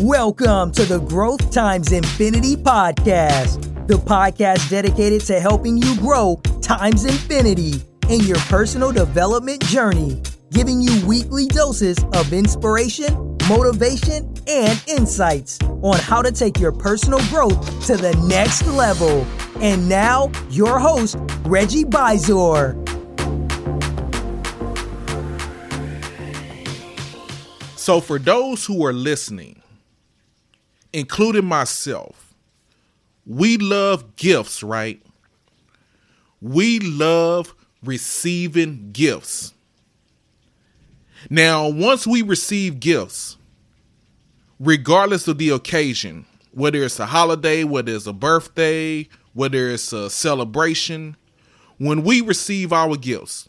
Welcome to the Growth Times Infinity podcast, the podcast dedicated to helping you grow times infinity in your personal development journey, giving you weekly doses of inspiration, motivation, and insights on how to take your personal growth to the next level. And now, your host, Reggie Bisor. So, for those who are listening, including myself, we love gifts, right? We love receiving gifts. Now, once we receive gifts, regardless of the occasion, whether it's a holiday, whether it's a birthday, whether it's a celebration, when we receive our gifts,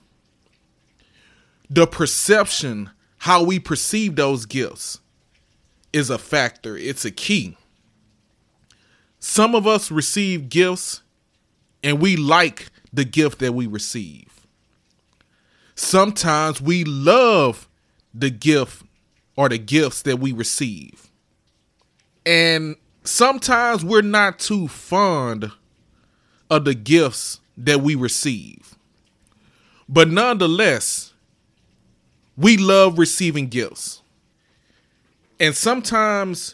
the perception, how we perceive those gifts, is a factor, it's a key. Some of us receive gifts and we like the gift that we receive. Sometimes we love the gift or the gifts that we receive. And sometimes we're not too fond of the gifts that we receive. But nonetheless, we love receiving gifts. And sometimes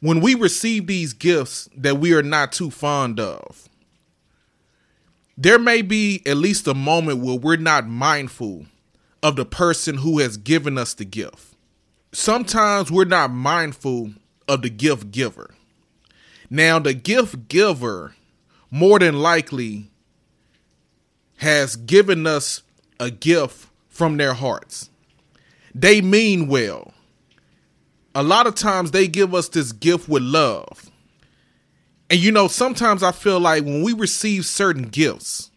when we receive these gifts that we are not too fond of, there may be at least a moment where we're not mindful of the person who has given us the gift. Sometimes we're not mindful of the gift giver. Now, the gift giver more than likely has given us a gift from their hearts. They mean well. A lot of times they give us this gift with love. And you know, sometimes I feel like when we receive certain gifts,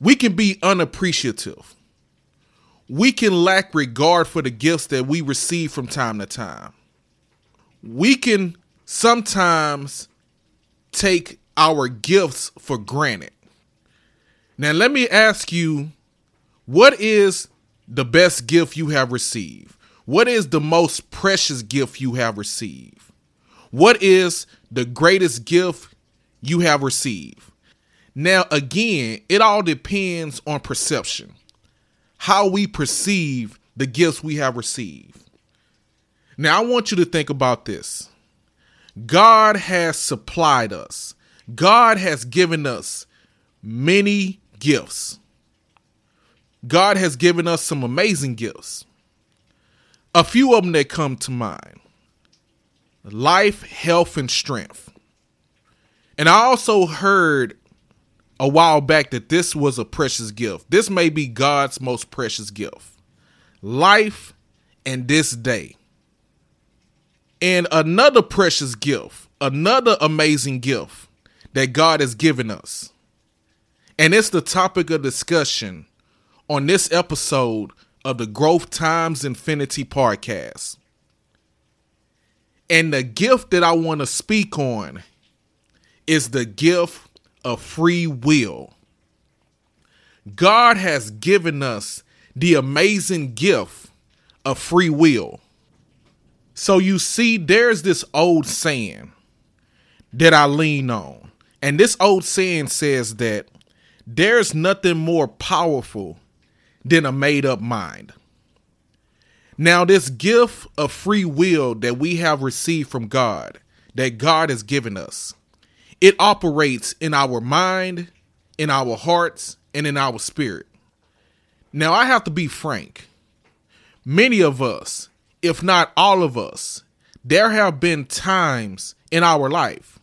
we can be unappreciative. We can lack regard for the gifts that we receive from time to time. We can sometimes take our gifts for granted. Now, let me ask you what is the best gift you have received? What is the most precious gift you have received? What is the greatest gift you have received? Now, again, it all depends on perception, how we perceive the gifts we have received. Now, I want you to think about this God has supplied us, God has given us many gifts. God has given us some amazing gifts. A few of them that come to mind life, health, and strength. And I also heard a while back that this was a precious gift. This may be God's most precious gift life and this day. And another precious gift, another amazing gift that God has given us. And it's the topic of discussion on this episode of the Growth Times Infinity podcast. And the gift that I want to speak on is the gift of free will. God has given us the amazing gift of free will. So you see, there's this old saying that I lean on. And this old saying says that there's nothing more powerful than a made up mind. Now, this gift of free will that we have received from God, that God has given us, it operates in our mind, in our hearts, and in our spirit. Now, I have to be frank. Many of us, if not all of us, there have been times in our life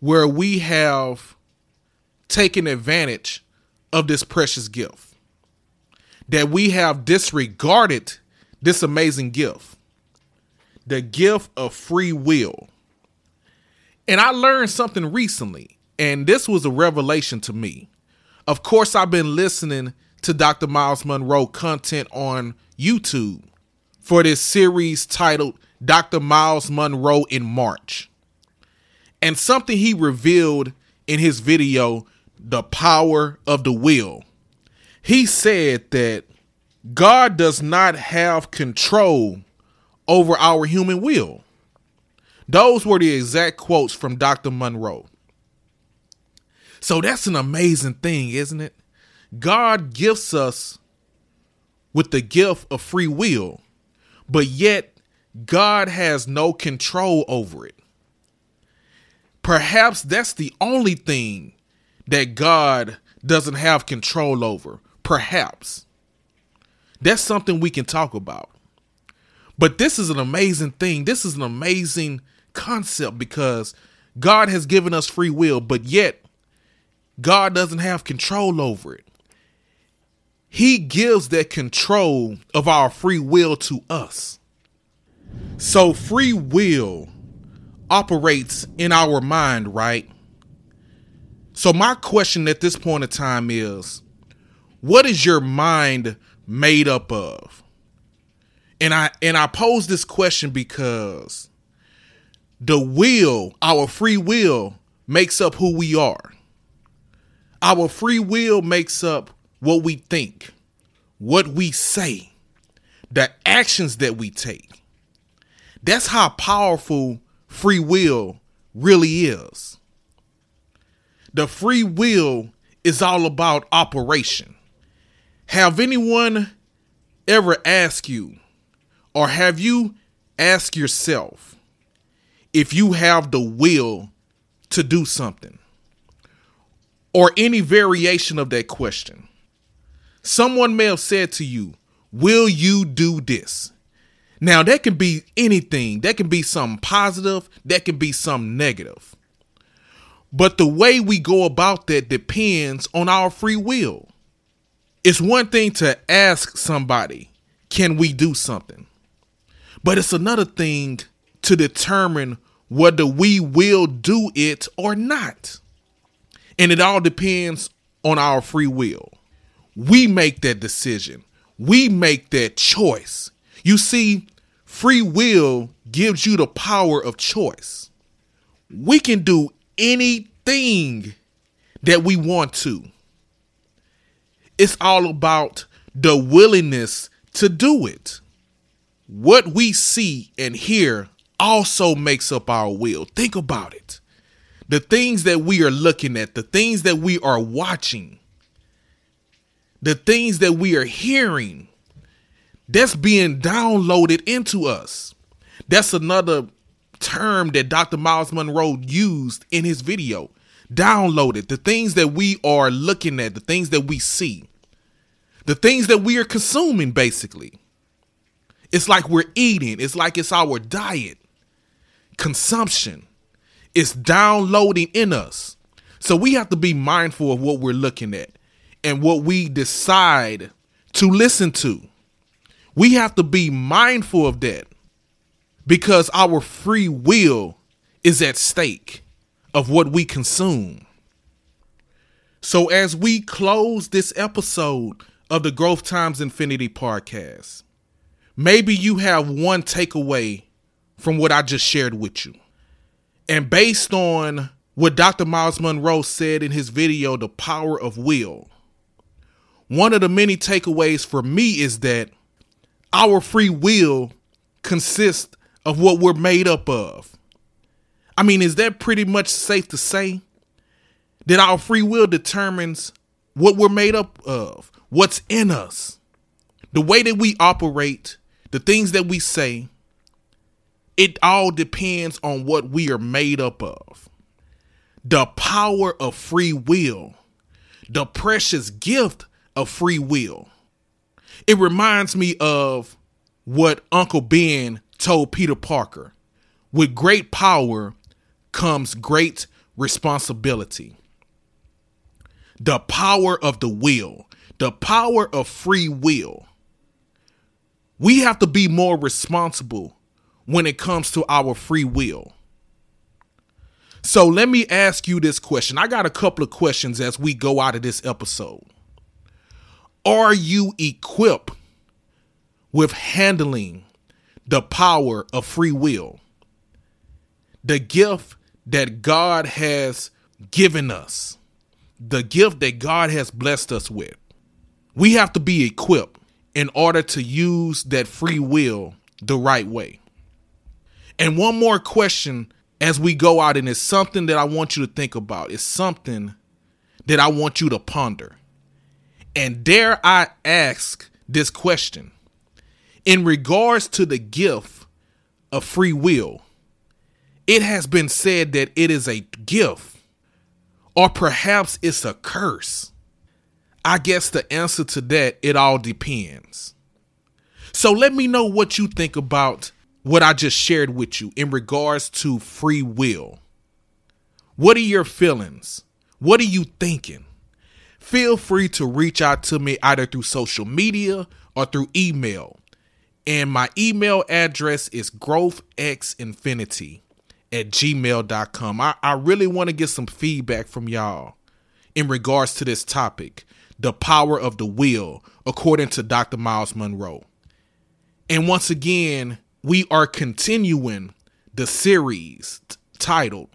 where we have taken advantage of this precious gift, that we have disregarded this amazing gift the gift of free will. And I learned something recently, and this was a revelation to me. Of course, I've been listening to Dr. Miles Munroe content on YouTube for this series titled Dr. Miles Munroe in March. And something he revealed in his video, The Power of the Will. He said that God does not have control over our human will. Those were the exact quotes from Dr. Munroe. So that's an amazing thing, isn't it? God gifts us with the gift of free will, but yet God has no control over it. Perhaps that's the only thing that God doesn't have control over. Perhaps. That's something we can talk about. But this is an amazing thing. This is an amazing concept because God has given us free will, but yet God doesn't have control over it. He gives that control of our free will to us. So free will operates in our mind, right? So my question at this point in time is what is your mind made up of? And I and I pose this question because the will, our free will makes up who we are. Our free will makes up what we think, what we say, the actions that we take. That's how powerful free will really is. The free will is all about operation. Have anyone ever asked you, or have you asked yourself, if you have the will to do something? Or any variation of that question. Someone may have said to you, Will you do this? Now, that can be anything. That can be something positive, that can be something negative. But the way we go about that depends on our free will. It's one thing to ask somebody, Can we do something? But it's another thing to determine whether we will do it or not. And it all depends on our free will. We make that decision. We make that choice. You see, free will gives you the power of choice. We can do anything that we want to. It's all about the willingness to do it. What we see and hear also makes up our will. Think about it. The things that we are looking at, the things that we are watching, the things that we are hearing that's being downloaded into us. That's another term that Dr. Miles Munroe used in his video. Downloaded. The things that we are looking at, the things that we see, the things that we are consuming, basically. It's like we're eating, it's like it's our diet. Consumption it's downloading in us. So we have to be mindful of what we're looking at and what we decide to listen to. We have to be mindful of that because our free will is at stake of what we consume. So, as we close this episode of the Growth Times Infinity podcast, maybe you have one takeaway from what I just shared with you. And based on what Dr. Miles Munroe said in his video, The Power of Will, one of the many takeaways for me is that our free will consists of what we're made up of. I mean, is that pretty much safe to say? That our free will determines what we're made up of, what's in us, the way that we operate, the things that we say. It all depends on what we are made up of. The power of free will, the precious gift of free will. It reminds me of what Uncle Ben told Peter Parker with great power comes great responsibility. The power of the will, the power of free will. We have to be more responsible when it comes to our free will. So let me ask you this question. I got a couple of questions as we go out of this episode. Are you equipped with handling the power of free will? The gift that God has given us, the gift that God has blessed us with. We have to be equipped in order to use that free will the right way. And one more question as we go out, and it's something that I want you to think about. It's something that I want you to ponder. And dare I ask this question in regards to the gift of free will? It has been said that it is a gift, or perhaps it's a curse. I guess the answer to that, it all depends. So let me know what you think about what I just shared with you in regards to free will. What are your feelings? What are you thinking? Feel free to reach out to me either through social media or through email. And my email address is growthxinfinity at gmail.com. I, I really want to get some feedback from y'all in regards to this topic the power of the will, according to Dr. Miles Munroe. And once again, we are continuing the series t- titled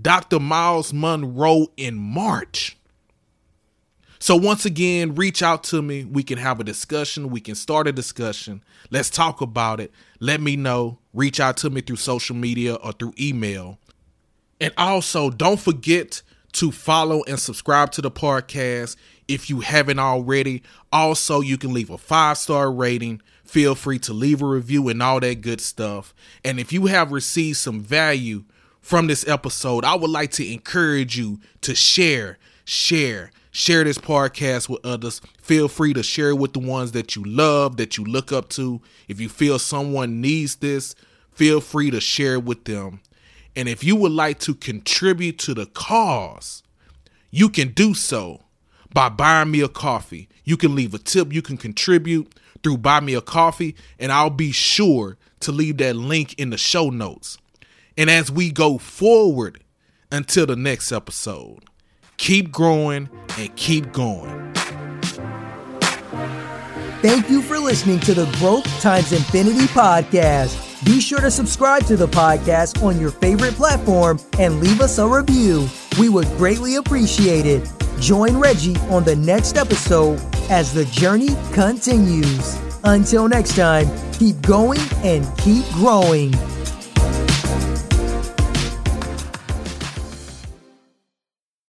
Dr. Miles Munroe in March. So, once again, reach out to me. We can have a discussion. We can start a discussion. Let's talk about it. Let me know. Reach out to me through social media or through email. And also, don't forget to follow and subscribe to the podcast if you haven't already. Also, you can leave a five star rating. Feel free to leave a review and all that good stuff. And if you have received some value from this episode, I would like to encourage you to share, share, share this podcast with others. Feel free to share with the ones that you love, that you look up to. If you feel someone needs this, feel free to share with them. And if you would like to contribute to the cause, you can do so by buying me a coffee. You can leave a tip, you can contribute through Buy Me a Coffee, and I'll be sure to leave that link in the show notes. And as we go forward until the next episode, keep growing and keep going. Thank you for listening to the Growth Times Infinity podcast. Be sure to subscribe to the podcast on your favorite platform and leave us a review. We would greatly appreciate it. Join Reggie on the next episode as the journey continues. Until next time, keep going and keep growing.